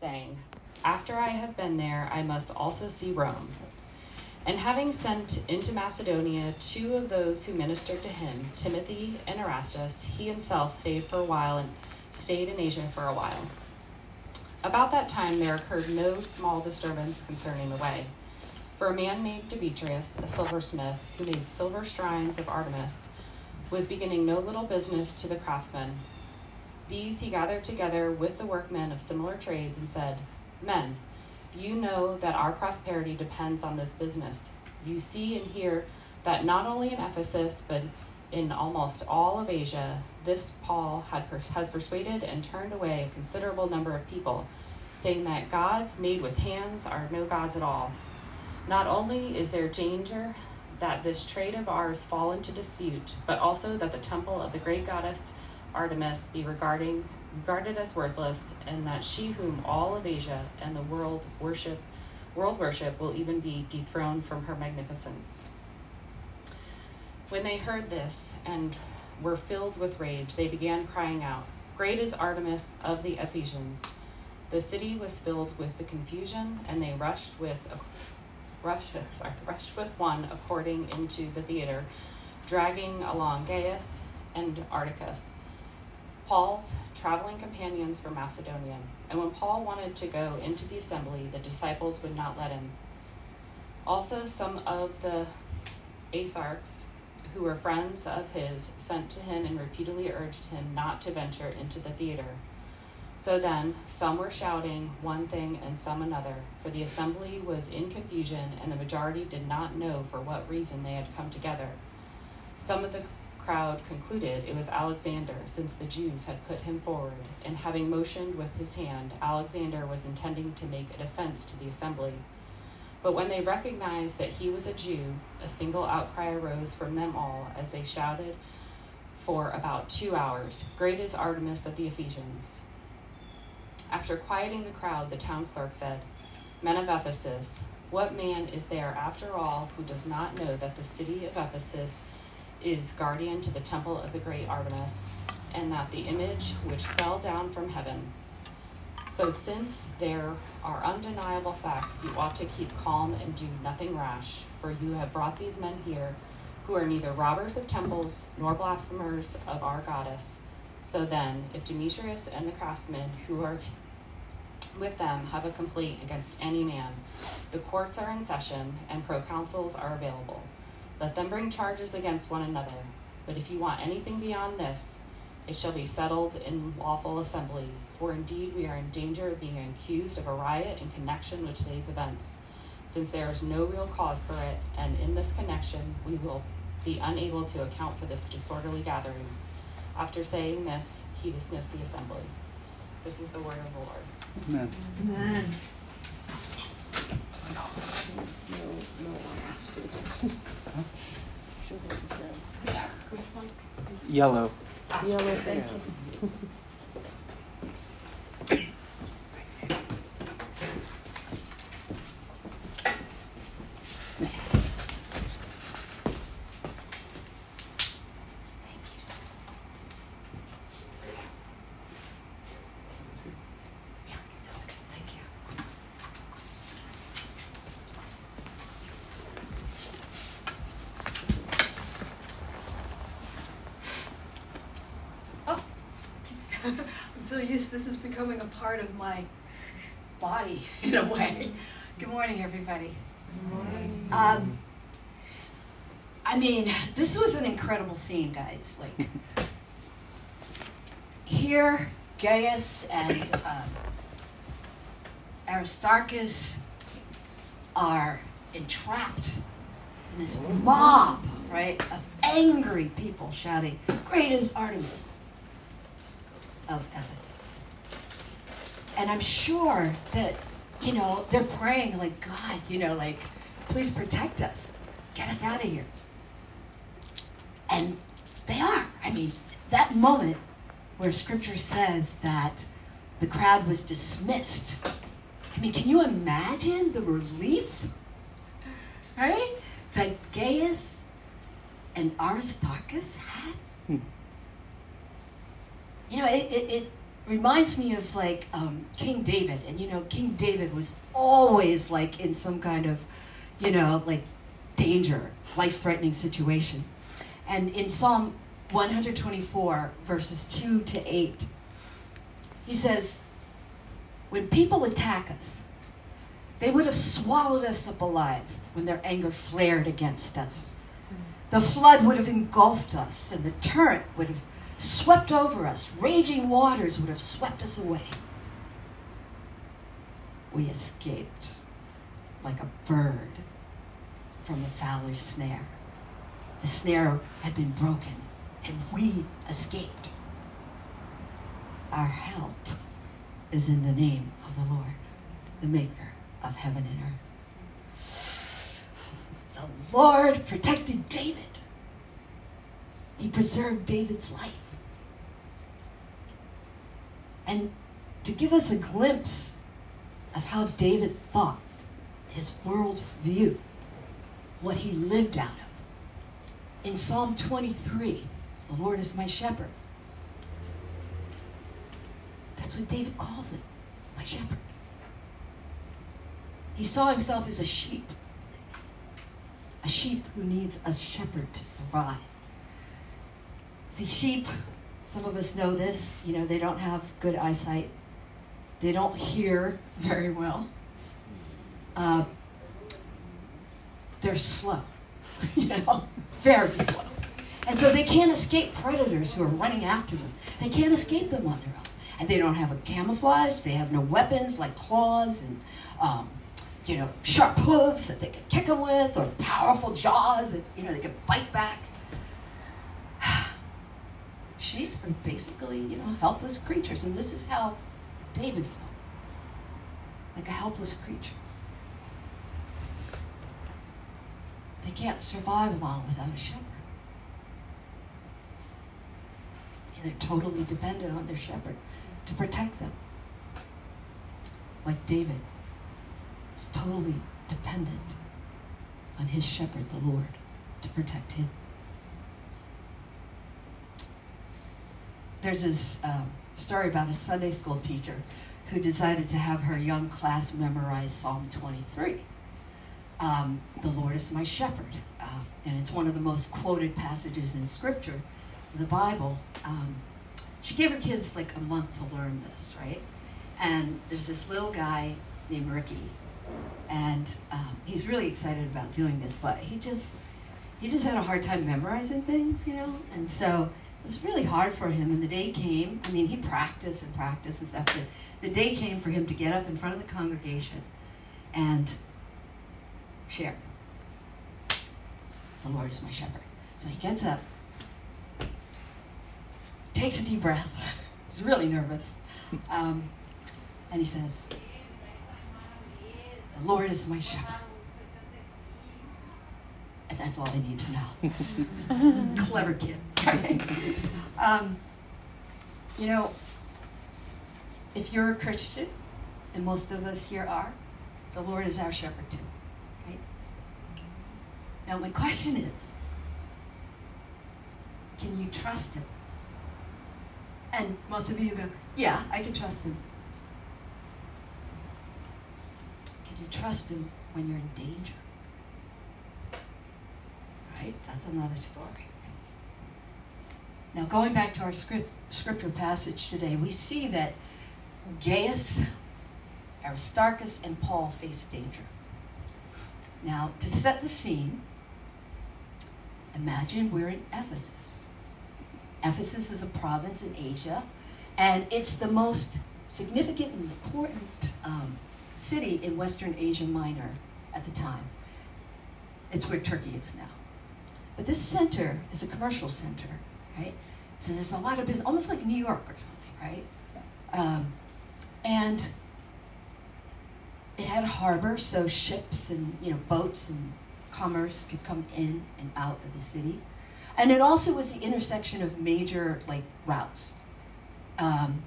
saying, After I have been there, I must also see Rome. And having sent into Macedonia two of those who ministered to him, Timothy and Erastus, he himself stayed for a while and stayed in Asia for a while. About that time there occurred no small disturbance concerning the way. For a man named Demetrius, a silversmith, who made silver shrines of Artemis, was beginning no little business to the craftsmen. These he gathered together with the workmen of similar trades and said, Men, you know that our prosperity depends on this business. You see and hear that not only in Ephesus, but in almost all of Asia, this Paul had, has persuaded and turned away a considerable number of people, saying that gods made with hands are no gods at all. Not only is there danger that this trade of ours fall into dispute, but also that the temple of the great goddess Artemis be regarding, regarded as worthless, and that she whom all of Asia and the world worship world worship will even be dethroned from her magnificence. When they heard this and were filled with rage, they began crying out, Great is Artemis of the Ephesians. The city was filled with the confusion, and they rushed with rushed, sorry, rushed with one according into the theater, dragging along Gaius and Aristarchus, Paul's traveling companions from Macedonia. And when Paul wanted to go into the assembly, the disciples would not let him. Also, some of the Asiarchs, who were friends of his, sent to him and repeatedly urged him not to venture into the theater. So then, some were shouting one thing and some another, for the assembly was in confusion, and the majority did not know for what reason they had come together. Some of the crowd concluded it was Alexander, since the Jews had put him forward, and having motioned with his hand, Alexander was intending to make a defense to the assembly. But when they recognized that he was a Jew, a single outcry arose from them all as they shouted for about two hours Great is Artemis of the Ephesians. After quieting the crowd, the town clerk said, Men of Ephesus, what man is there, after all, who does not know that the city of Ephesus is guardian to the temple of the great Artemis, and that the image which fell down from heaven? So, since there are undeniable facts, you ought to keep calm and do nothing rash, for you have brought these men here who are neither robbers of temples nor blasphemers of our goddess. So then, if Demetrius and the craftsmen who are with them have a complaint against any man. The courts are in session and proconsuls are available. Let them bring charges against one another. But if you want anything beyond this, it shall be settled in lawful assembly. For indeed we are in danger of being accused of a riot in connection with today's events, since there is no real cause for it, and in this connection we will be unable to account for this disorderly gathering. After saying this, he dismissed the assembly. This is the word of the Lord. Amen. Amen. Yellow. Yellow, thank you. this is becoming a part of my body in a way. Good morning, everybody. Good morning. Um, I mean, this was an incredible scene, guys. Like, here, Gaius and um, Aristarchus are entrapped in this mob, right, of angry people shouting, Great is Artemis of Ephesus. And I'm sure that, you know, they're praying like, God, you know, like, please protect us. Get us out of here. And they are. I mean, that moment where scripture says that the crowd was dismissed. I mean, can you imagine the relief? Right? That Gaius and Aristarchus had? Hmm. You know, it, it, it reminds me of like um, King David. And you know, King David was always like in some kind of, you know, like danger, life threatening situation. And in Psalm 124, verses 2 to 8, he says, When people attack us, they would have swallowed us up alive when their anger flared against us. The flood would have engulfed us, and the torrent would have swept over us. Raging waters would have swept us away. We escaped like a bird from the fowler's snare. The snare had been broken, and we escaped. Our help is in the name of the Lord, the Maker of heaven and earth. The Lord protected David. He preserved David's life. And to give us a glimpse of how David thought, his world view, what he lived out of. In Psalm 23, the Lord is my shepherd. That's what David calls it, my shepherd. He saw himself as a sheep, a sheep who needs a shepherd to survive. See, sheep, some of us know this, you know, they don't have good eyesight, they don't hear very well. Uh, they're slow, you know, very slow. And so they can't escape predators who are running after them. They can't escape them on their own. And they don't have a camouflage, they have no weapons like claws and, um, you know, sharp hooves that they can kick them with, or powerful jaws that, you know, they can bite back. Sheep are basically, you know, helpless creatures. And this is how David felt like a helpless creature. They can't survive long without a shepherd. And they're totally dependent on their shepherd to protect them. Like David is totally dependent on his shepherd, the Lord, to protect him. There's this um, story about a Sunday school teacher who decided to have her young class memorize Psalm 23 um, the Lord is my shepherd. Uh, and it's one of the most quoted passages in Scripture, the Bible. Um, she gave her kids like a month to learn this, right? And there's this little guy named Ricky, and um, he's really excited about doing this, but he just he just had a hard time memorizing things, you know, and so it was really hard for him. And the day came. I mean, he practiced and practiced and stuff. But the day came for him to get up in front of the congregation and share. The Lord is my shepherd. So he gets up, takes a deep breath. He's really nervous. Um, and he says, The Lord is my shepherd. That's all they need to know. Clever kid. Um, you know, if you're a Christian, and most of us here are, the Lord is our shepherd too. Now, my question is can you trust him? And most of you go, yeah, I can trust him. Can you trust him when you're in danger? Right? That's another story. Now, going back to our script, scripture passage today, we see that Gaius, Aristarchus, and Paul face danger. Now, to set the scene, Imagine we're in Ephesus. Ephesus is a province in Asia, and it's the most significant and important um, city in Western Asia Minor at the time. It's where Turkey is now. But this center is a commercial center, right? So there's a lot of business, almost like New York or something, right? Um, and it had a harbor, so ships and you know boats and commerce could come in and out of the city. And it also was the intersection of major like routes. Um,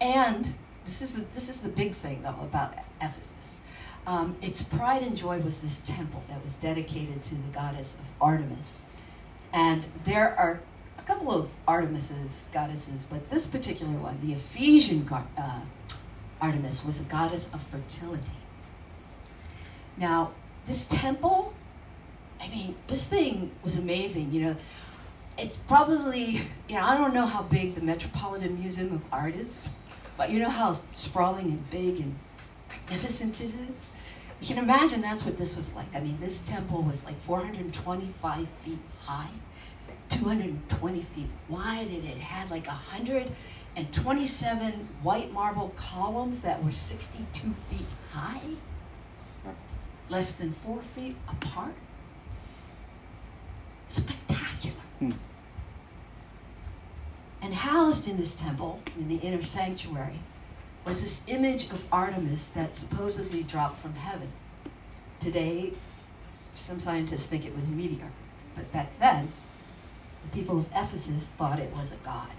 and this is the this is the big thing though about Ephesus. Um, its pride and joy was this temple that was dedicated to the goddess of Artemis, and there are a couple of Artemises, goddesses, but this particular one, the Ephesian uh, Artemis, was a goddess of fertility. Now, this temple, I mean, this thing was amazing. You know, it's probably, you know, I don't know how big the Metropolitan Museum of Art is, but you know how sprawling and big and magnificent it is? You can imagine that's what this was like. I mean, this temple was like 425 feet high, 220 feet wide, and it had like 127 white marble columns that were 62 feet high, less than four feet apart. Spectacular. Hmm. And housed in this temple, in the inner sanctuary, was this image of Artemis that supposedly dropped from heaven. Today, some scientists think it was a meteor, but back then, the people of Ephesus thought it was a god.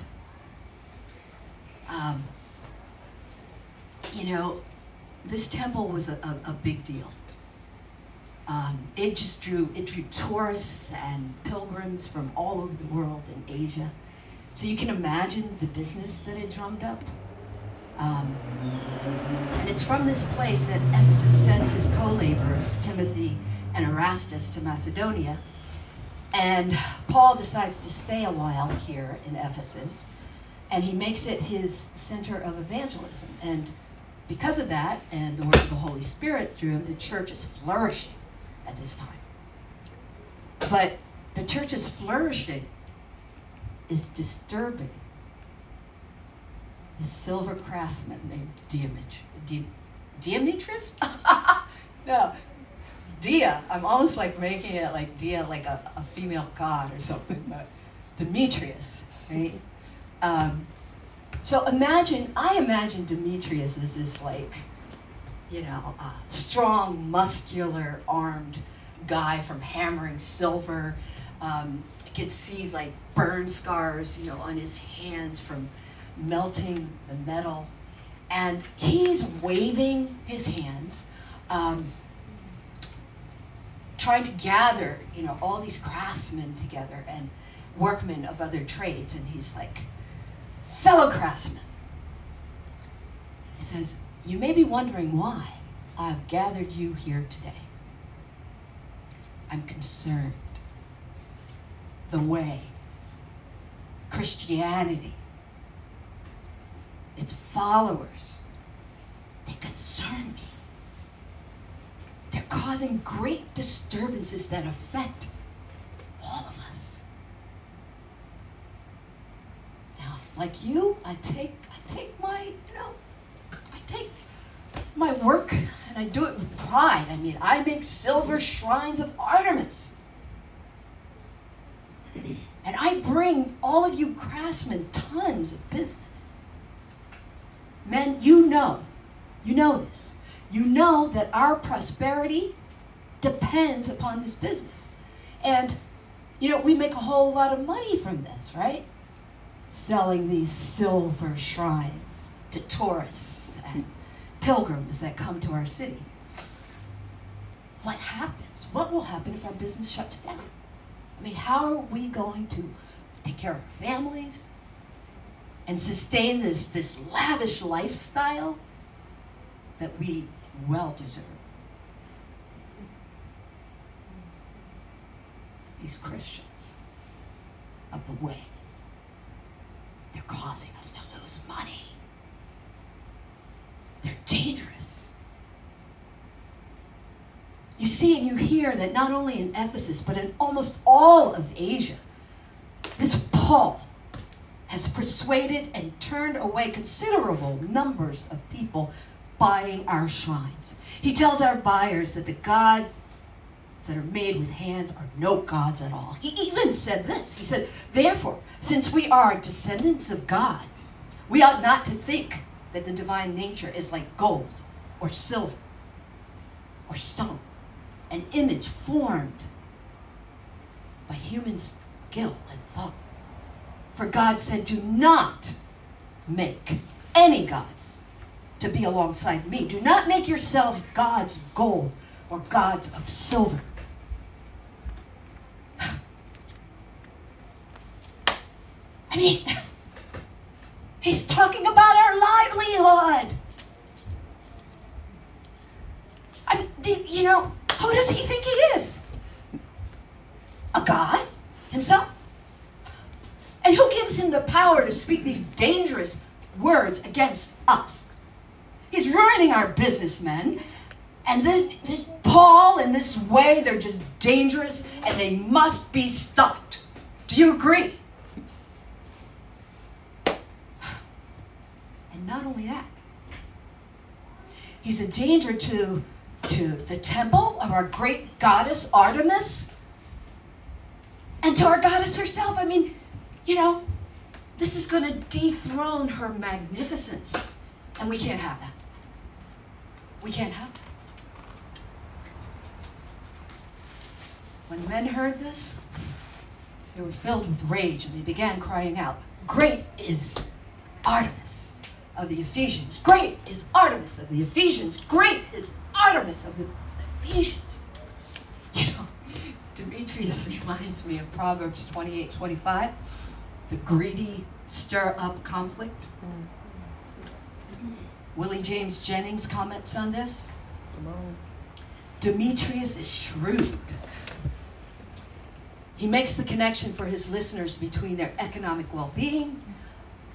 Um, you know, this temple was a, a, a big deal. Um, it just drew it drew tourists and pilgrims from all over the world in Asia. So you can imagine the business that it drummed up. Um, and it's from this place that Ephesus sends his co-laborers, Timothy and Erastus, to Macedonia. And Paul decides to stay a while here in Ephesus, and he makes it his center of evangelism. And because of that, and the work of the Holy Spirit through him, the church is flourishing at this time. But the church's flourishing is disturbing this silver craftsman named Diamit- Demetrius? no, Dia. I'm almost like making it like Dia, like a, a female god or something, but Demetrius, right? Um, so imagine, I imagine Demetrius as this like, you know, uh, strong, muscular, armed guy from hammering silver. Um, I could see like burn scars, you know, on his hands from melting the metal. And he's waving his hands, um, trying to gather, you know, all these craftsmen together and workmen of other trades. And he's like, fellow craftsmen. He says, You may be wondering why I've gathered you here today. I'm concerned. The way, Christianity, its followers, they concern me. They're causing great disturbances that affect all of us. Now, like you, I take I take my, you know, I take my work and I do it with pride. I mean, I make silver shrines of Artemis. And I bring all of you craftsmen tons of business. Men, you know, you know this. You know that our prosperity depends upon this business. And, you know, we make a whole lot of money from this, right? Selling these silver shrines to tourists and pilgrims that come to our city. What happens? What will happen if our business shuts down? I mean, how are we going to take care of our families, and sustain this, this lavish lifestyle that we well deserve. These Christians of the way, they're causing us to lose money. They're dangerous. You see and you hear that not only in Ephesus, but in almost all of Asia, this Paul, has persuaded and turned away considerable numbers of people buying our shrines. He tells our buyers that the gods that are made with hands are no gods at all. He even said this. He said, Therefore, since we are descendants of God, we ought not to think that the divine nature is like gold or silver or stone, an image formed by human skill and. For God said, Do not make any gods to be alongside me. Do not make yourselves gods of gold or gods of silver. I mean, he's talking about our livelihood. I mean, you know, who does he think he is? A god himself? And who gives him the power to speak these dangerous words against us? He's ruining our businessmen. And this, this Paul and this way, they're just dangerous and they must be stopped. Do you agree? And not only that, he's a danger to, to the temple of our great goddess Artemis and to our goddess herself. I mean, you know, this is going to dethrone her magnificence. And we can't have that. We can't have that. When the men heard this, they were filled with rage and they began crying out, Great is Artemis of the Ephesians! Great is Artemis of the Ephesians! Great is Artemis of the Ephesians! You know, Demetrius reminds me of Proverbs 28 25. The greedy stir up conflict. Willie James Jennings comments on this. Demetrius is shrewd. He makes the connection for his listeners between their economic well being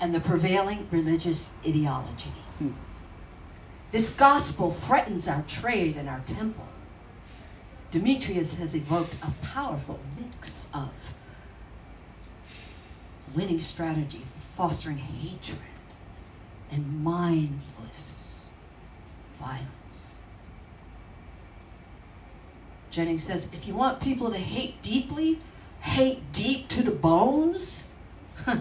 and the prevailing religious ideology. Hmm. This gospel threatens our trade and our temple. Demetrius has evoked a powerful mix of winning strategy for fostering hatred and mindless violence. Jennings says if you want people to hate deeply, hate deep to the bones,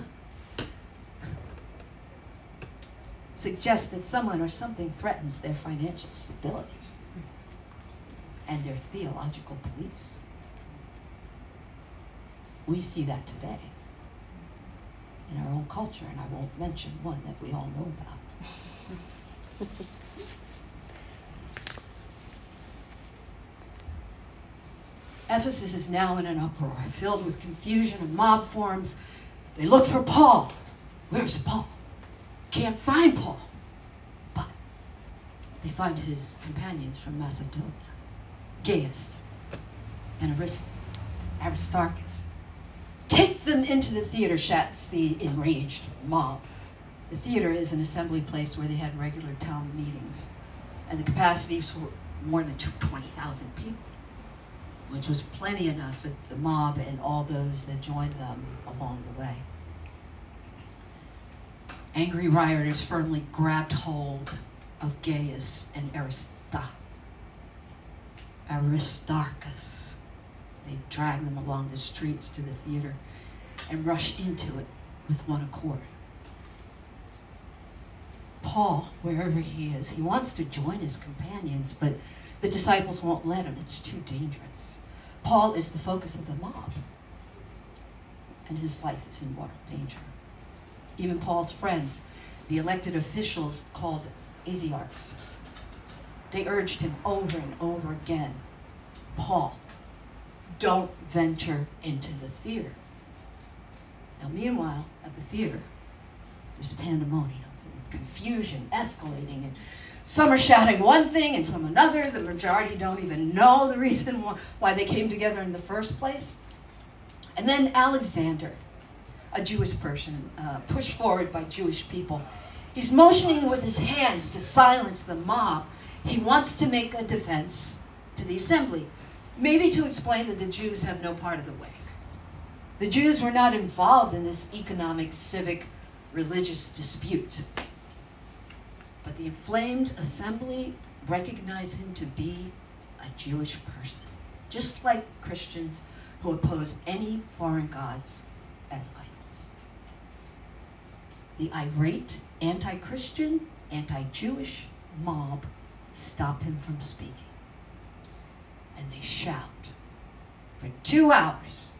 suggest that someone or something threatens their financial stability and their theological beliefs. We see that today in our own culture, and I won't mention one that we all know about. Ephesus is now in an uproar, filled with confusion and mob forms. They look for Paul. Where's Paul? Can't find Paul. But they find his companions from Macedonia Gaius and Arist- Aristarchus. Them into the theater, shouts the enraged mob. The theater is an assembly place where they had regular town meetings, and the capacities were more than 20,000 people, which was plenty enough for the mob and all those that joined them along the way. Angry rioters firmly grabbed hold of Gaius and Aristarchus Aristarchus. They drag them along the streets to the theater and rush into it with one accord. Paul, wherever he is, he wants to join his companions, but the disciples won't let him. It's too dangerous. Paul is the focus of the mob, and his life is in mortal danger. Even Paul's friends, the elected officials called Asiarchs, they urged him over and over again Paul, don't venture into the theater. Now, meanwhile, at the theater, there's pandemonium and confusion escalating, and some are shouting one thing and some another. The majority don't even know the reason why they came together in the first place. And then Alexander, a Jewish person, uh, pushed forward by Jewish people, he's motioning with his hands to silence the mob he wants to make a defense to the assembly, maybe to explain that the Jews have no part of the way. The Jews were not involved in this economic, civic, religious dispute. But the inflamed assembly recognized him to be a Jewish person, just like Christians who oppose any foreign gods as idols. The irate anti Christian, anti Jewish mob stop him from speaking. And they shout for two hours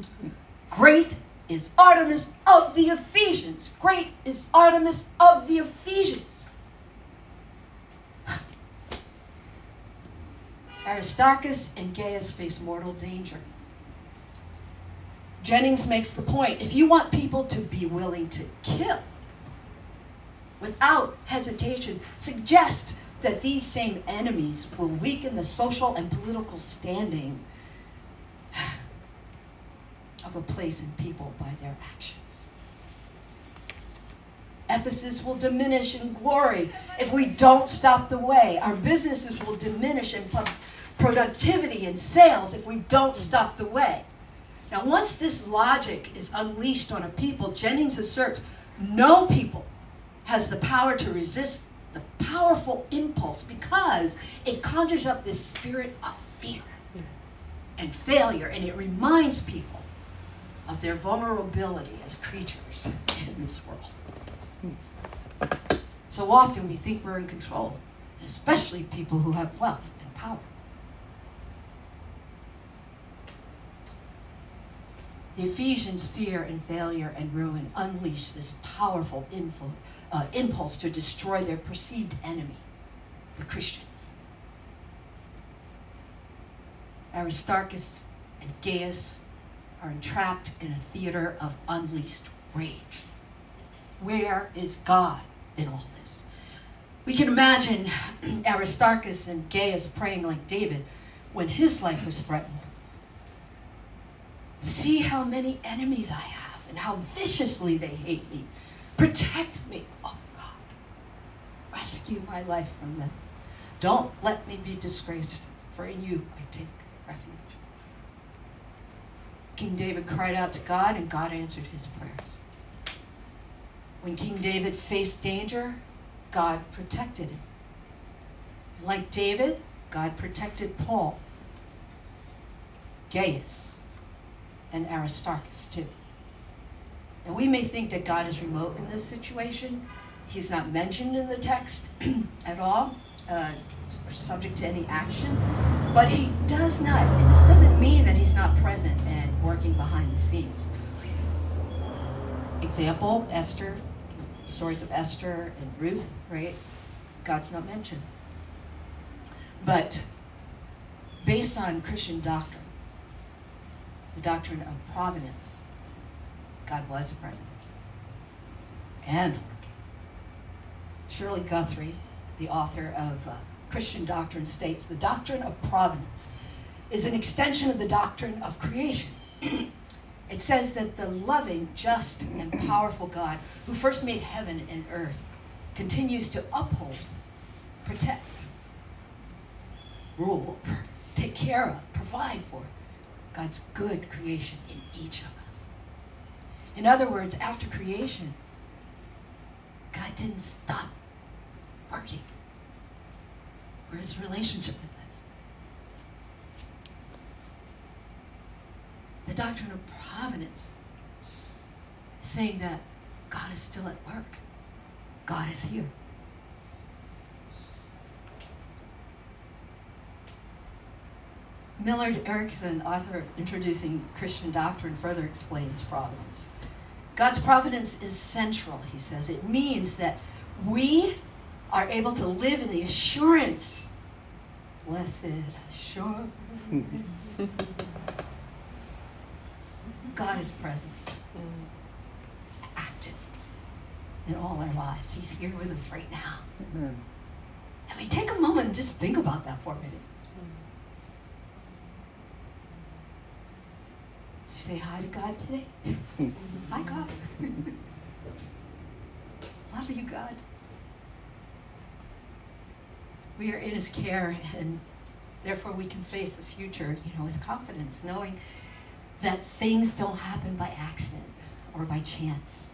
Great is Artemis of the Ephesians! Great is Artemis of the Ephesians! Aristarchus and Gaius face mortal danger. Jennings makes the point if you want people to be willing to kill without hesitation, suggest that these same enemies will weaken the social and political standing of a place and people by their actions. Ephesus will diminish in glory if we don't stop the way. Our businesses will diminish in productivity and sales if we don't stop the way. Now, once this logic is unleashed on a people, Jennings asserts no people has the power to resist the powerful impulse because it conjures up this spirit of fear and failure, and it reminds people of their vulnerability as creatures in this world. So often we think we're in control, especially people who have wealth and power. The Ephesians' fear and failure and ruin unleash this powerful influence, uh, impulse to destroy their perceived enemy, the Christians. Aristarchus and Gaius are entrapped in a theater of unleashed rage. Where is God in all this? We can imagine Aristarchus and Gaius praying like David when his life was threatened. See how many enemies I have and how viciously they hate me. Protect me, oh God. Rescue my life from them. Don't let me be disgraced, for in you I take refuge. King David cried out to God, and God answered his prayers. When King David faced danger, God protected him. Like David, God protected Paul, Gaius, and Aristarchus too. And we may think that God is remote in this situation. He's not mentioned in the text at all, uh, subject to any action. But he does not, this doesn't mean that he's not present and working behind the scenes. Example Esther, stories of Esther and Ruth, right? God's not mentioned. But based on Christian doctrine, the doctrine of providence, God was present and working. Shirley Guthrie, the author of uh, Christian Doctrine, states the doctrine of providence is an extension of the doctrine of creation. it says that the loving, just, and powerful God who first made heaven and earth continues to uphold, protect, rule, take care of, provide for God's good creation in each of us. In other words, after creation, God didn't stop working. We're his relationship with us. The doctrine of providence is saying that God is still at work. God is here. Millard Erickson, author of Introducing Christian Doctrine, further explains providence. God's providence is central, he says. It means that we are able to live in the assurance, blessed assurance. God is present, active in all our lives. He's here with us right now. I mean, take a moment and just think about that for a minute. Did you say hi to God today? hi, God. Love you, God. We are in His care, and therefore we can face the future, you know, with confidence, knowing that things don't happen by accident or by chance.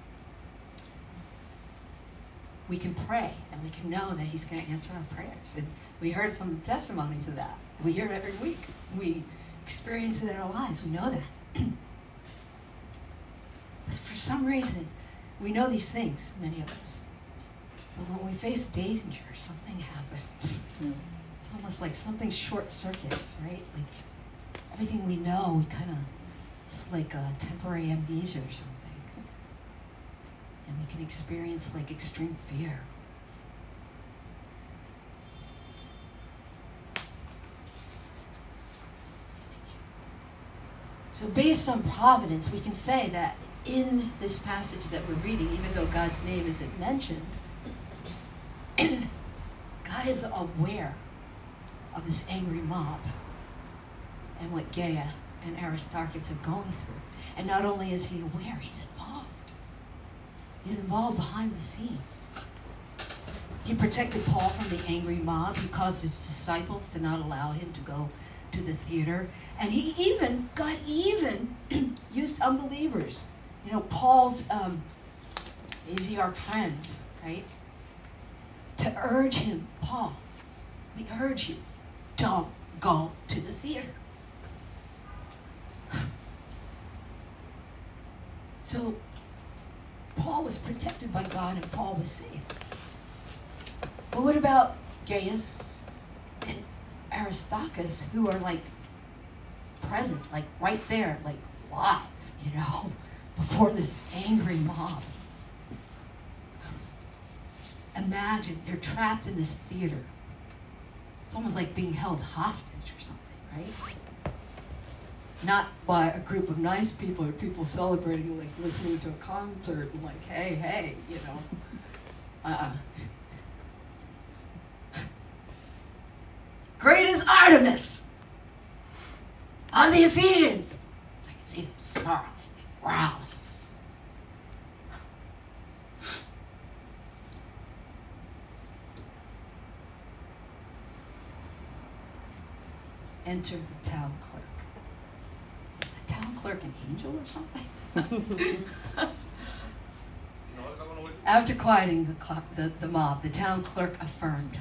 We can pray, and we can know that He's going to answer our prayers. And we heard some testimonies of that. We hear it every week. We experience it in our lives. We know that. but for some reason, we know these things, many of us. But when we face danger, something happens. Mm. It's almost like something short circuits, right? Like everything we know, we kind of, it's like a temporary amnesia or something. And we can experience like extreme fear. So, based on providence, we can say that in this passage that we're reading, even though God's name isn't mentioned, God is aware of this angry mob and what Gaia and Aristarchus are going through. And not only is he aware, he's involved. He's involved behind the scenes. He protected Paul from the angry mob. He caused his disciples to not allow him to go to the theater. And he even, God even used unbelievers. You know, Paul's um, Asiarch friends, right? To urge him, Paul, we urge you, don't go to the theater. So Paul was protected by God and Paul was saved. But what about Gaius and Aristarchus, who are like present, like right there, like live, you know, before this angry mob? Imagine they're trapped in this theater. It's almost like being held hostage or something, right? not by a group of nice people or people celebrating, like listening to a concert and like, hey, hey, you know. Uh-uh. Great is Artemis of the Ephesians. I can see them snarling and growling. Enter the town clerk The town clerk an angel or something? After quieting the, cl- the, the mob, the town clerk affirmed,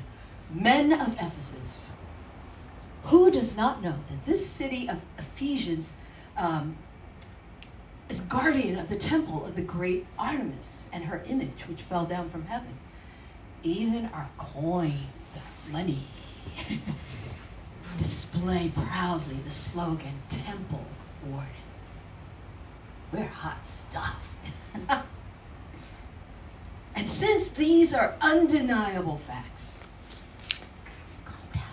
Men of Ephesus, who does not know that this city of Ephesians um, is guardian of the temple of the great Artemis and her image, which fell down from heaven? Even our coins, our money, display proudly the slogan Temple warden. We're hot stuff. and since these are undeniable facts, calm down.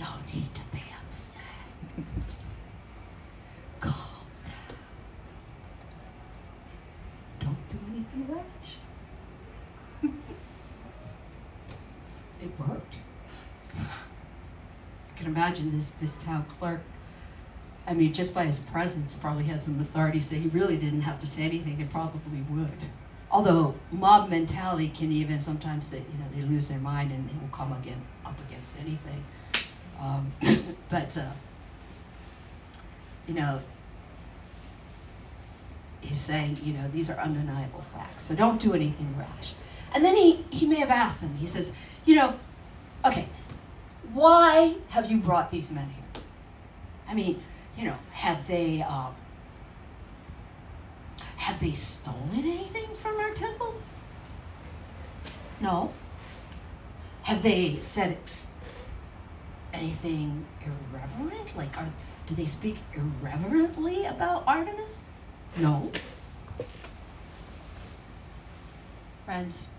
No need to be upset. calm down. Don't do anything rash. it worked can imagine this town clerk. I mean, just by his presence, probably had some authority. So he really didn't have to say anything. It probably would. Although mob mentality can even sometimes they you know they lose their mind and they will come again up against anything. Um, but uh, you know, he's saying you know these are undeniable facts. So don't do anything rash. And then he he may have asked them. He says, you know, okay, why have you brought these men here? I mean, you know, have they um, have they stolen anything from our temples? No. Have they said anything irreverent? Like, are, do they speak irreverently about Artemis? No. Friends,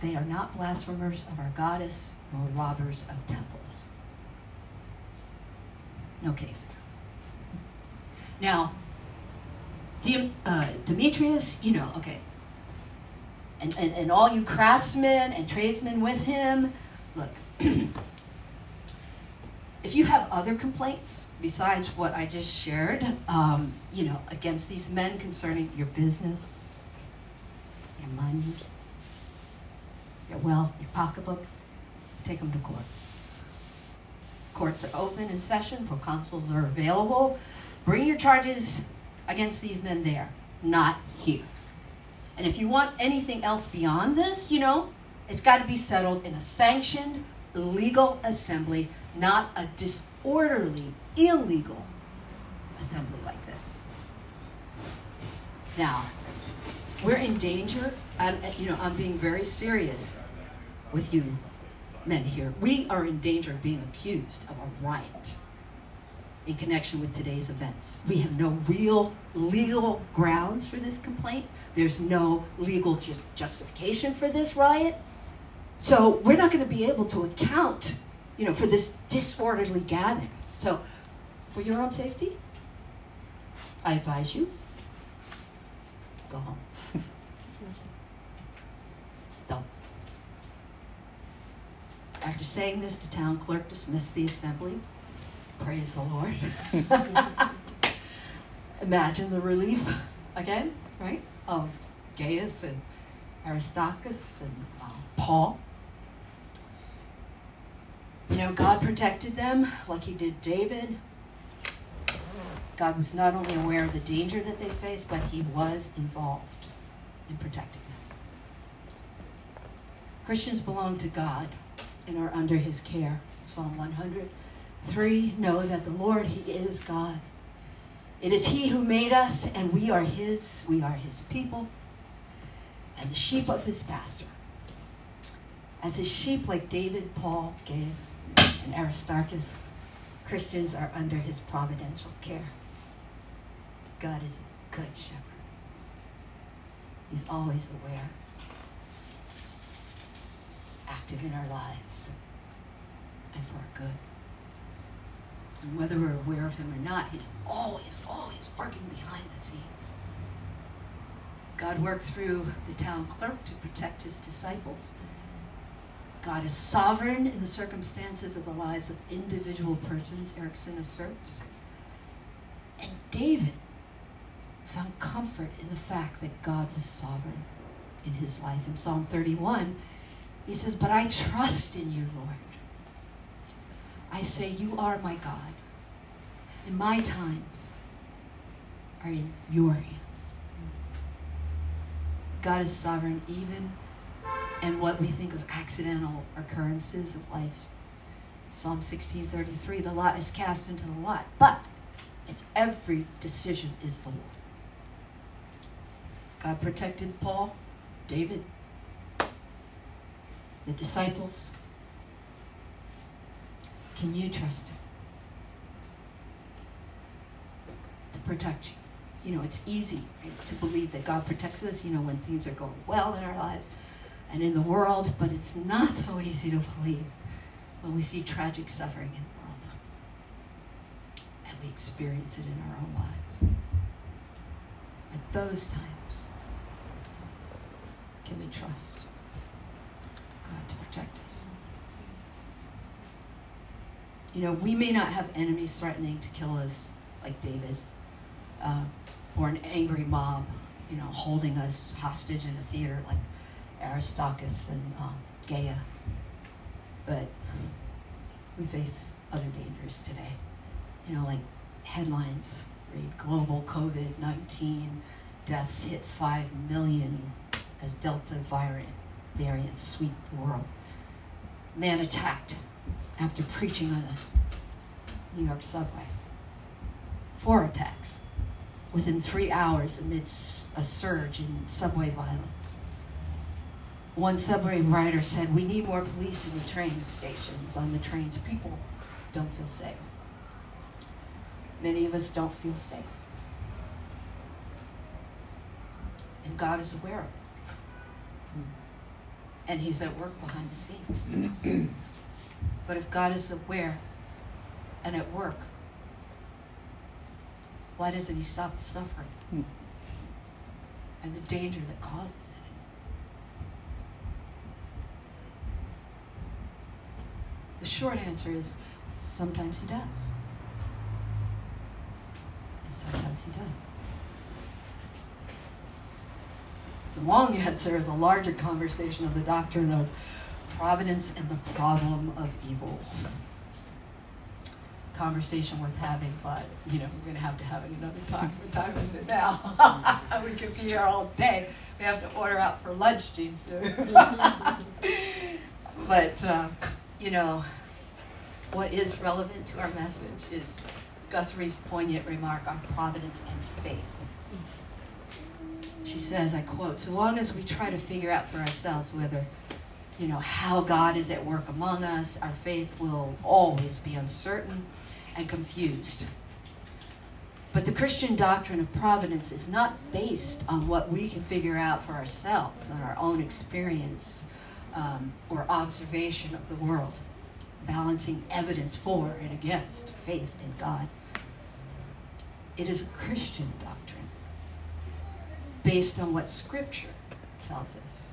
they are not blasphemers of our goddess nor robbers of temples. No case. Now, uh, Demetrius, you know, okay. And, and, and all you craftsmen and tradesmen with him, look, if you have other complaints besides what I just shared, um, you know, against these men concerning your business, your money, your wealth, your pocketbook, take them to court. Courts are open in session, proconsuls are available. Bring your charges against these men there, not here. And if you want anything else beyond this, you know, it's got to be settled in a sanctioned legal assembly, not a disorderly, illegal assembly like this. Now, we're in danger. I'm, you know, I'm being very serious with you men here. We are in danger of being accused of a riot in connection with today's events. We have no real legal grounds for this complaint. There's no legal ju- justification for this riot. So we're not going to be able to account, you know, for this disorderly gathering. So for your own safety, I advise you go home. Don't. After saying this, the town clerk dismissed the assembly. Praise the Lord. Imagine the relief again, right? Of Gaius and Aristarchus and uh, Paul. You know, God protected them like he did David. God was not only aware of the danger that they faced, but he was involved in protecting them. Christians belong to God and are under his care. Psalm 103 Know that the Lord, he is God. It is he who made us, and we are his. We are his people and the sheep of his pasture. As his sheep, like David, Paul, Gaius, and Aristarchus, Christians are under his providential care. God is a good shepherd. He's always aware, active in our lives, and for our good. And whether we're aware of him or not, he's always, always working behind the scenes. God worked through the town clerk to protect his disciples. God is sovereign in the circumstances of the lives of individual persons, Erickson asserts. And David found comfort in the fact that God was sovereign in his life. In Psalm 31, he says, But I trust in you, Lord. I say, You are my God, and my times are in your hands. God is sovereign even in what we think of accidental occurrences of life. Psalm 16:33, the lot is cast into the lot, but its every decision is the Lord. God protected Paul, David, the disciples. Can you trust him to protect you? You know, it's easy right, to believe that God protects us, you know, when things are going well in our lives and in the world, but it's not so easy to believe when we see tragic suffering in the world and we experience it in our own lives. At those times, can we trust To protect us? You know, we may not have enemies threatening to kill us like David, uh, or an angry mob, you know, holding us hostage in a theater like Aristarchus and um, Gaius. But we face other dangers today. You know, like headlines read global COVID 19 deaths hit 5 million as Delta variant variants sweep the world. Man attacked after preaching on a New York subway. Four attacks within three hours amidst a surge in subway violence. One subway rider said, We need more police in the train stations, on the trains. People don't feel safe. Many of us don't feel safe. And God is aware of it. And He's at work behind the scenes. but if God is aware and at work, why doesn't He stop the suffering hmm. and the danger that causes it? The short answer is sometimes he does. And sometimes he doesn't. The long answer is a larger conversation of the doctrine of providence and the problem of evil. Conversation worth having, but you know, we're gonna have to have it another time. What time is it now? we could be here all day. We have to order out for lunch, Gene, soon. but uh, you know, what is relevant to our message is Guthrie's poignant remark on providence and faith. She says, I quote, so long as we try to figure out for ourselves whether, you know, how God is at work among us, our faith will always be uncertain and confused. But the Christian doctrine of providence is not based on what we can figure out for ourselves, on our own experience um, or observation of the world, balancing evidence for and against faith in God. It is a Christian doctrine based on what Scripture tells us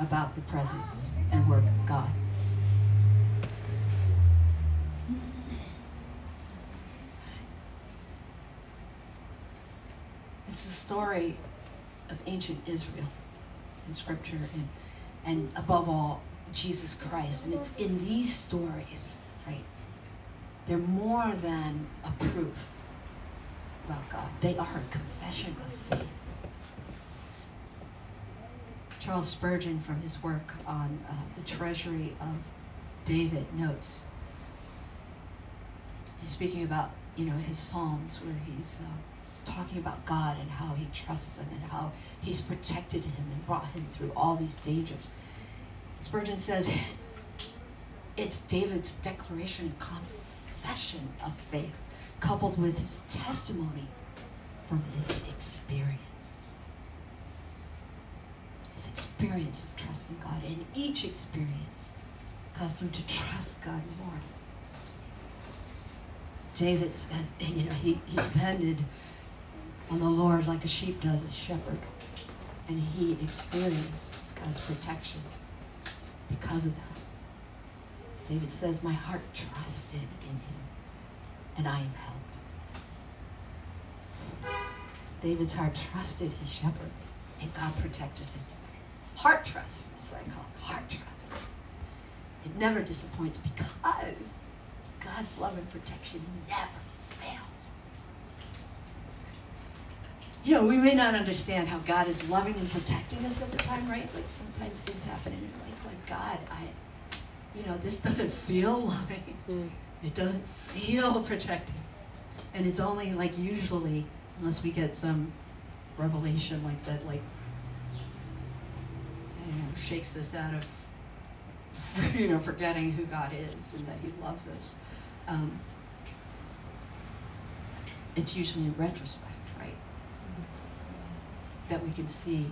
about the presence and work of God. It's a story of ancient Israel in Scripture and, and above all, Jesus Christ. And it's in these stories, right? They're more than a proof about God, they are a confession of faith. Charles Spurgeon, from his work on uh, the treasury of David, notes he's speaking about you know his psalms where he's uh, talking about God and how he trusts him and how he's protected him and brought him through all these dangers. Spurgeon says it's David's declaration and confession of faith coupled with his testimony from his experience. His experience of trusting God. And each experience caused him to trust God more. David said, you know, he, he depended on the Lord like a sheep does a shepherd. And he experienced God's protection because of that. David says, My heart trusted in him, and I am helped. David's heart trusted his shepherd, and God protected him. Heart trust, that's what I call it. Heart trust. It never disappoints because God's love and protection never fails. You know, we may not understand how God is loving and protecting us at the time, right? Like sometimes things happen and you're like, like God, I, you know, this doesn't feel loving. Mm. It doesn't feel protecting. And it's only like usually, unless we get some revelation like that, like, shakes us out of, you know, forgetting who God is and that He loves us. Um, it's usually in retrospect, right? That we can see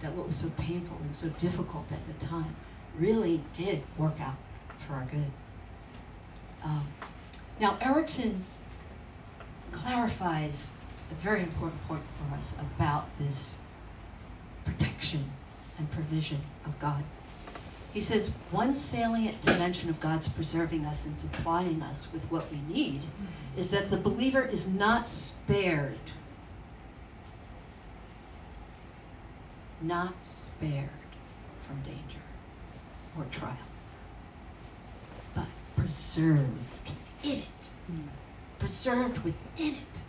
that what was so painful and so difficult at the time really did work out for our good. Um, now, Erickson clarifies a very important point for us about this protection and provision of God. He says one salient dimension of God's preserving us and supplying us with what we need mm-hmm. is that the believer is not spared. Not spared from danger or trial, but preserved in it. Preserved within it.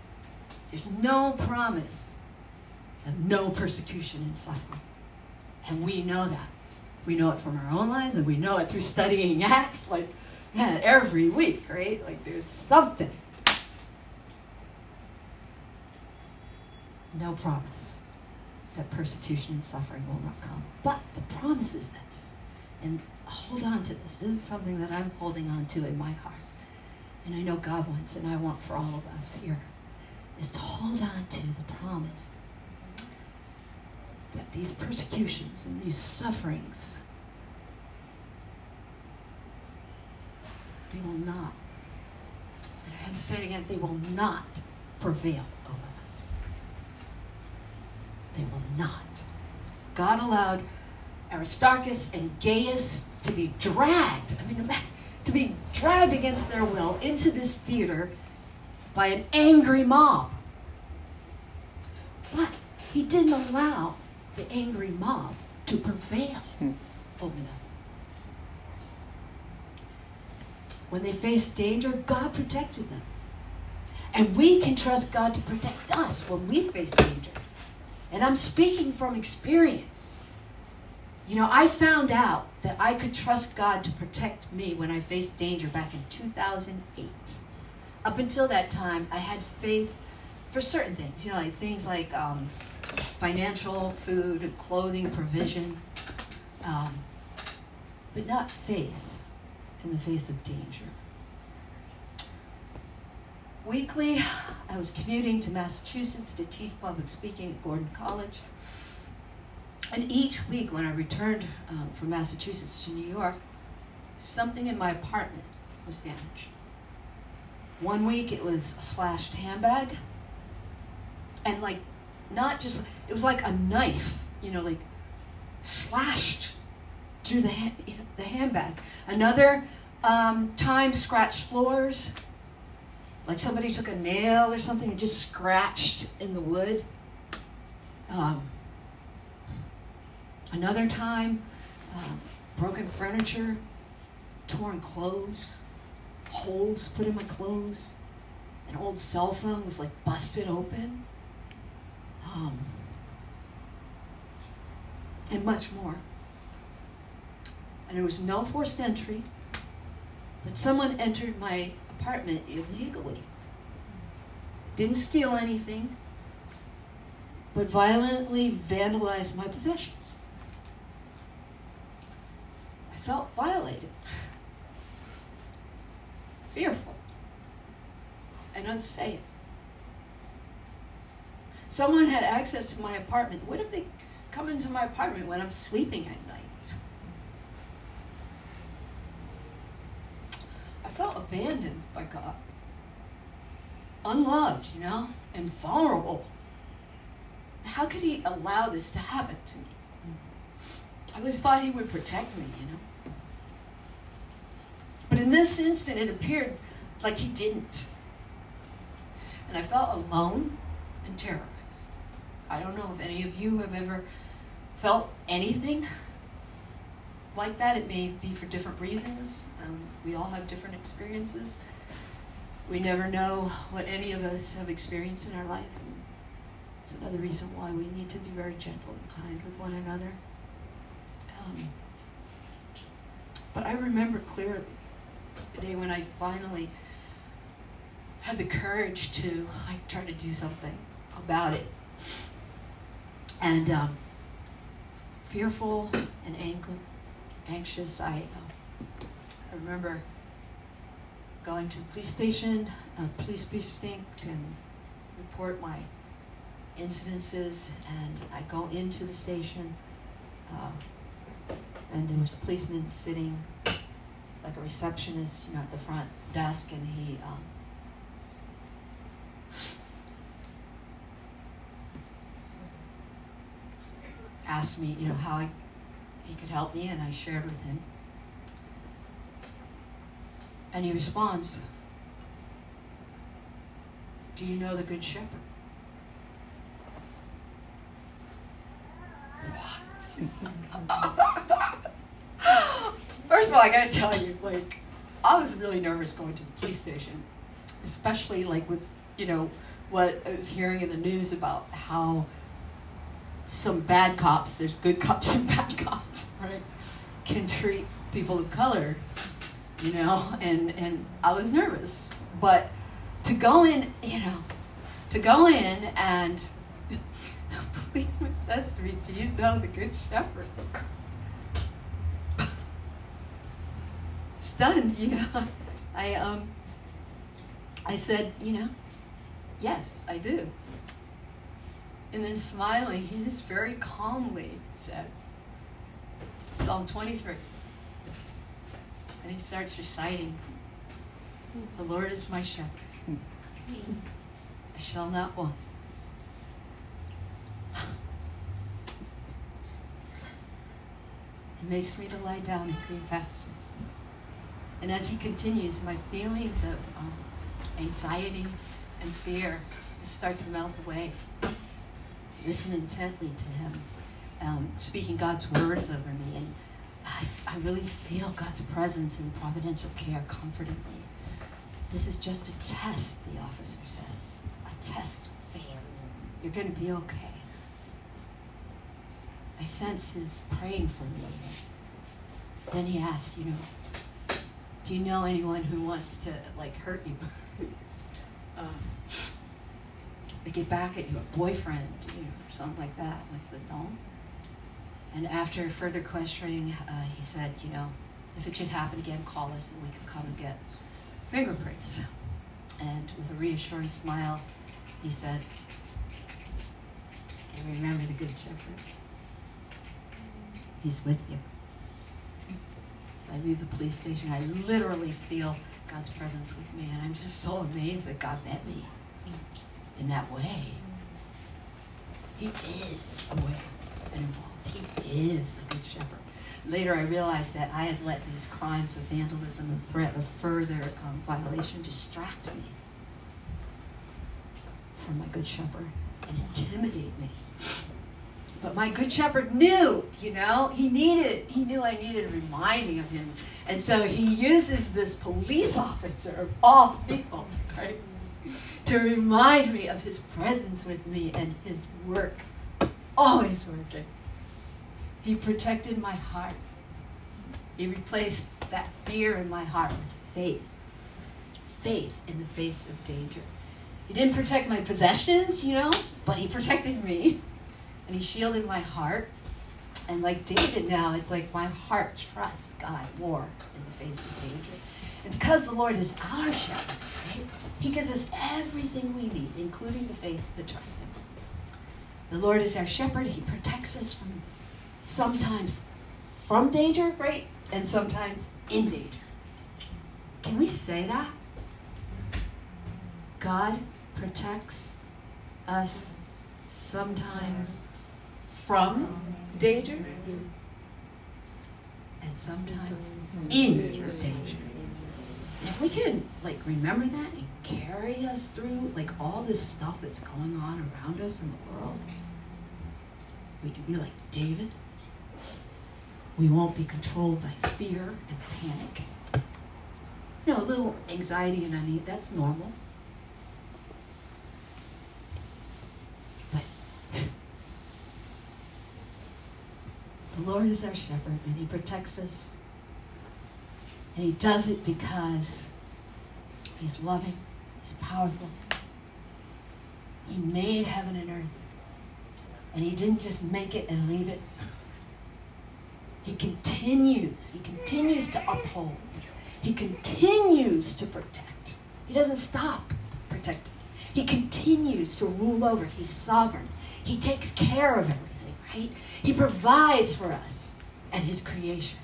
There's no promise of no persecution and suffering. And we know that. We know it from our own lives, and we know it through studying Acts, like, man, every week, right? Like, there's something. No promise that persecution and suffering will not come. But the promise is this, and hold on to this. This is something that I'm holding on to in my heart. And I know God wants, and I want for all of us here, is to hold on to the promise that these persecutions and these sufferings, they will not, and I have to say it again, they will not prevail over us. They will not. God allowed Aristarchus and Gaius to be dragged, I mean, to be dragged against their will into this theater by an angry mob. But he didn't allow the angry mob to prevail hmm. over them. When they faced danger, God protected them. And we can trust God to protect us when we face danger. And I'm speaking from experience. You know, I found out that I could trust God to protect me when I faced danger back in 2008. Up until that time, I had faith for certain things, you know, like things like um, financial, food, clothing, provision, um, but not faith in the face of danger. Weekly, I was commuting to Massachusetts to teach public speaking at Gordon College. And each week, when I returned um, from Massachusetts to New York, something in my apartment was damaged. One week it was a slashed handbag. And like, not just, it was like a knife, you know, like slashed through the, ha- the handbag. Another um, time, scratched floors. Like somebody took a nail or something and just scratched in the wood. Um, another time, um, broken furniture, torn clothes, holes put in my clothes. An old cell phone was like busted open. Um, and much more. And there was no forced entry, but someone entered my apartment illegally. Didn't steal anything, but violently vandalized my possessions. I felt violated, fearful, and unsafe. Someone had access to my apartment. What if they come into my apartment when I'm sleeping at night? I felt abandoned by God, unloved, you know, and vulnerable. How could He allow this to happen to me? I always thought He would protect me, you know. But in this instant, it appeared like He didn't. And I felt alone and terrorized. I don't know if any of you have ever felt anything like that. It may be for different reasons. Um, we all have different experiences. We never know what any of us have experienced in our life. And it's another reason why we need to be very gentle and kind with one another. Um, but I remember clearly the day when I finally had the courage to like try to do something about it. And um, fearful and ang- anxious, I, uh, I remember going to the police station, a police precinct, and report my incidences. And I go into the station, uh, and there was a policeman sitting, like a receptionist, you know, at the front desk, and he. Um, asked me, you know, how I, he could help me, and I shared with him. And he responds, Do you know the Good Shepherd? What? First of all, I gotta tell you, like, I was really nervous going to the police station, especially like with, you know, what I was hearing in the news about how some bad cops, there's good cops and bad cops, right, can treat people of color, you know, and, and I was nervous. But to go in, you know, to go in and policeman says to me, Do you know the Good Shepherd? Stunned, you know. I um I said, you know, yes, I do. And then smiling, he just very calmly said, Psalm 23. And he starts reciting, The Lord is my shepherd. I shall not want. He makes me to lie down in green pastures. And as he continues, my feelings of um, anxiety and fear start to melt away listen intently to him, um, speaking God's words over me. And I, I really feel God's presence and providential care comforting me. This is just a test, the officer says. A test fail. You're going to be okay. I sense his praying for me. Then he asked, you know, do you know anyone who wants to like hurt you? um, to get back at you, a boyfriend, you know, something like that. And I said, no. And after further questioning, uh, he said, you know, if it should happen again, call us and we can come and get fingerprints. And with a reassuring smile, he said, and remember the Good Shepherd. He's with you. So I leave the police station. I literally feel God's presence with me. And I'm just so amazed that God met me in that way. He is aware and involved. He is a good shepherd. Later, I realized that I had let these crimes of vandalism and threat of further um, violation distract me from my good shepherd and intimidate me. But my good shepherd knew, you know, he needed, he knew I needed reminding of him. And so he uses this police officer of all people, right, to remind me of his presence with me and his work, always working. He protected my heart. He replaced that fear in my heart with faith. Faith in the face of danger. He didn't protect my possessions, you know, but he protected me and he shielded my heart. And like David now, it's like my heart trusts God more in the face of danger. And because the Lord is our shepherd, right, he gives us everything we need, including the faith to trust him. The Lord is our shepherd. He protects us from sometimes from danger, right? And sometimes in danger. Can we say that? God protects us sometimes from danger and sometimes in danger. If we can like remember that and carry us through like all this stuff that's going on around us in the world, we can be like David. We won't be controlled by fear and panic. You know, a little anxiety and unease, that's normal. But the Lord is our shepherd, and He protects us. And He does it because He's loving, He's powerful. He made heaven and earth. And He didn't just make it and leave it. He continues, He continues to uphold, He continues to protect. He doesn't stop protecting. He continues to rule over. He's sovereign. He takes care of everything, right? He provides for us and His creation.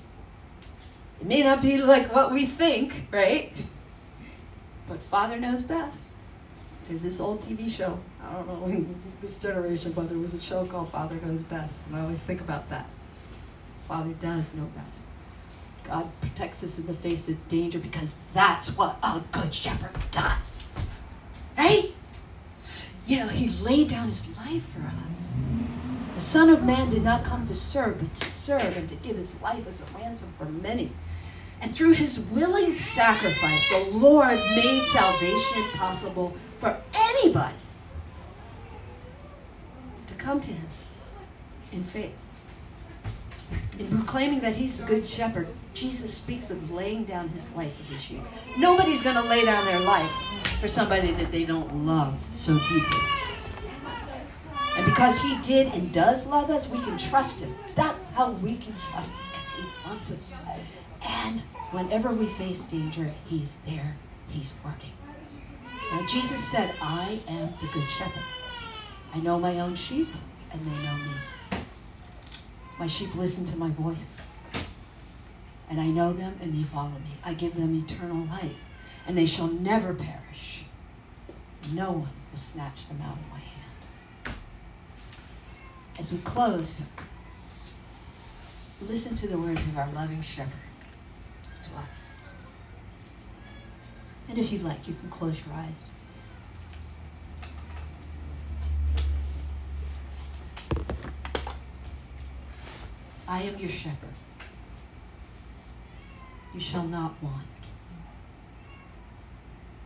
It may not be like what we think, right? But Father knows best. There's this old TV show. I don't know this generation, but there was a show called Father Knows Best, and I always think about that. Father does know best. God protects us in the face of danger because that's what a good shepherd does. Right? You know, he laid down his life for us. The Son of Man did not come to serve, but to serve and to give his life as a ransom for many. And through his willing sacrifice, the Lord made salvation possible for anybody to come to him in faith. In proclaiming that he's the good shepherd, Jesus speaks of laying down his life for his sheep. Nobody's going to lay down their life for somebody that they don't love so deeply. And because he did and does love us, we can trust him. That's how we can trust him, because he wants us. And whenever we face danger, he's there, he's working. Now, Jesus said, I am the good shepherd. I know my own sheep, and they know me. My sheep listen to my voice, and I know them, and they follow me. I give them eternal life, and they shall never perish. No one will snatch them out of my hand as we close, listen to the words of our loving shepherd to us. And if you'd like, you can close your eyes. I am your shepherd. You shall not want.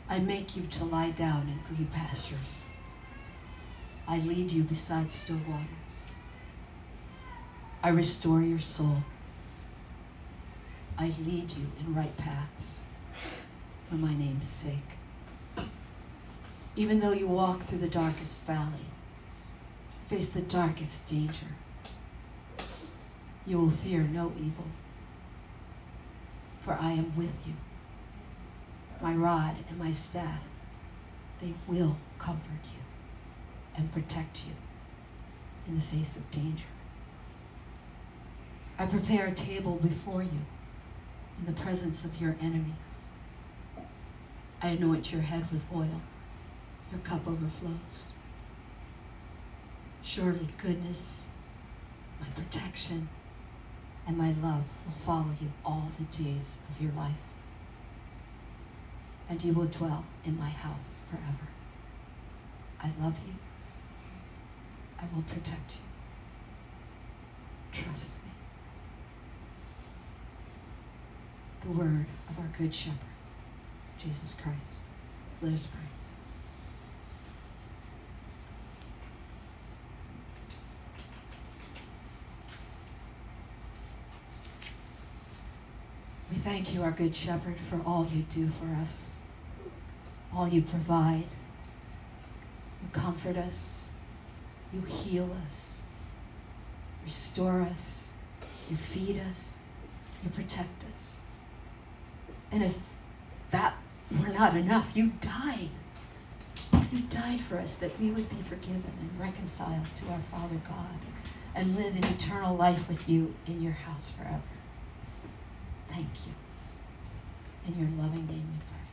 I make you to lie down in green pastures. I lead you beside still waters. I restore your soul. I lead you in right paths for my name's sake. Even though you walk through the darkest valley, face the darkest danger, you will fear no evil, for I am with you. My rod and my staff, they will comfort you and protect you in the face of danger. I prepare a table before you in the presence of your enemies. I anoint your head with oil. Your cup overflows. Surely goodness, my protection, and my love will follow you all the days of your life. And you will dwell in my house forever. I love you. I will protect you. Trust me. The word of our Good Shepherd, Jesus Christ. Let us pray. We thank you, our Good Shepherd, for all you do for us, all you provide. You comfort us, you heal us, restore us, you feed us, you protect us. And if that were not enough, you died. You died for us that we would be forgiven and reconciled to our Father God and live in eternal life with you in your house forever. Thank you. In your loving name we pray.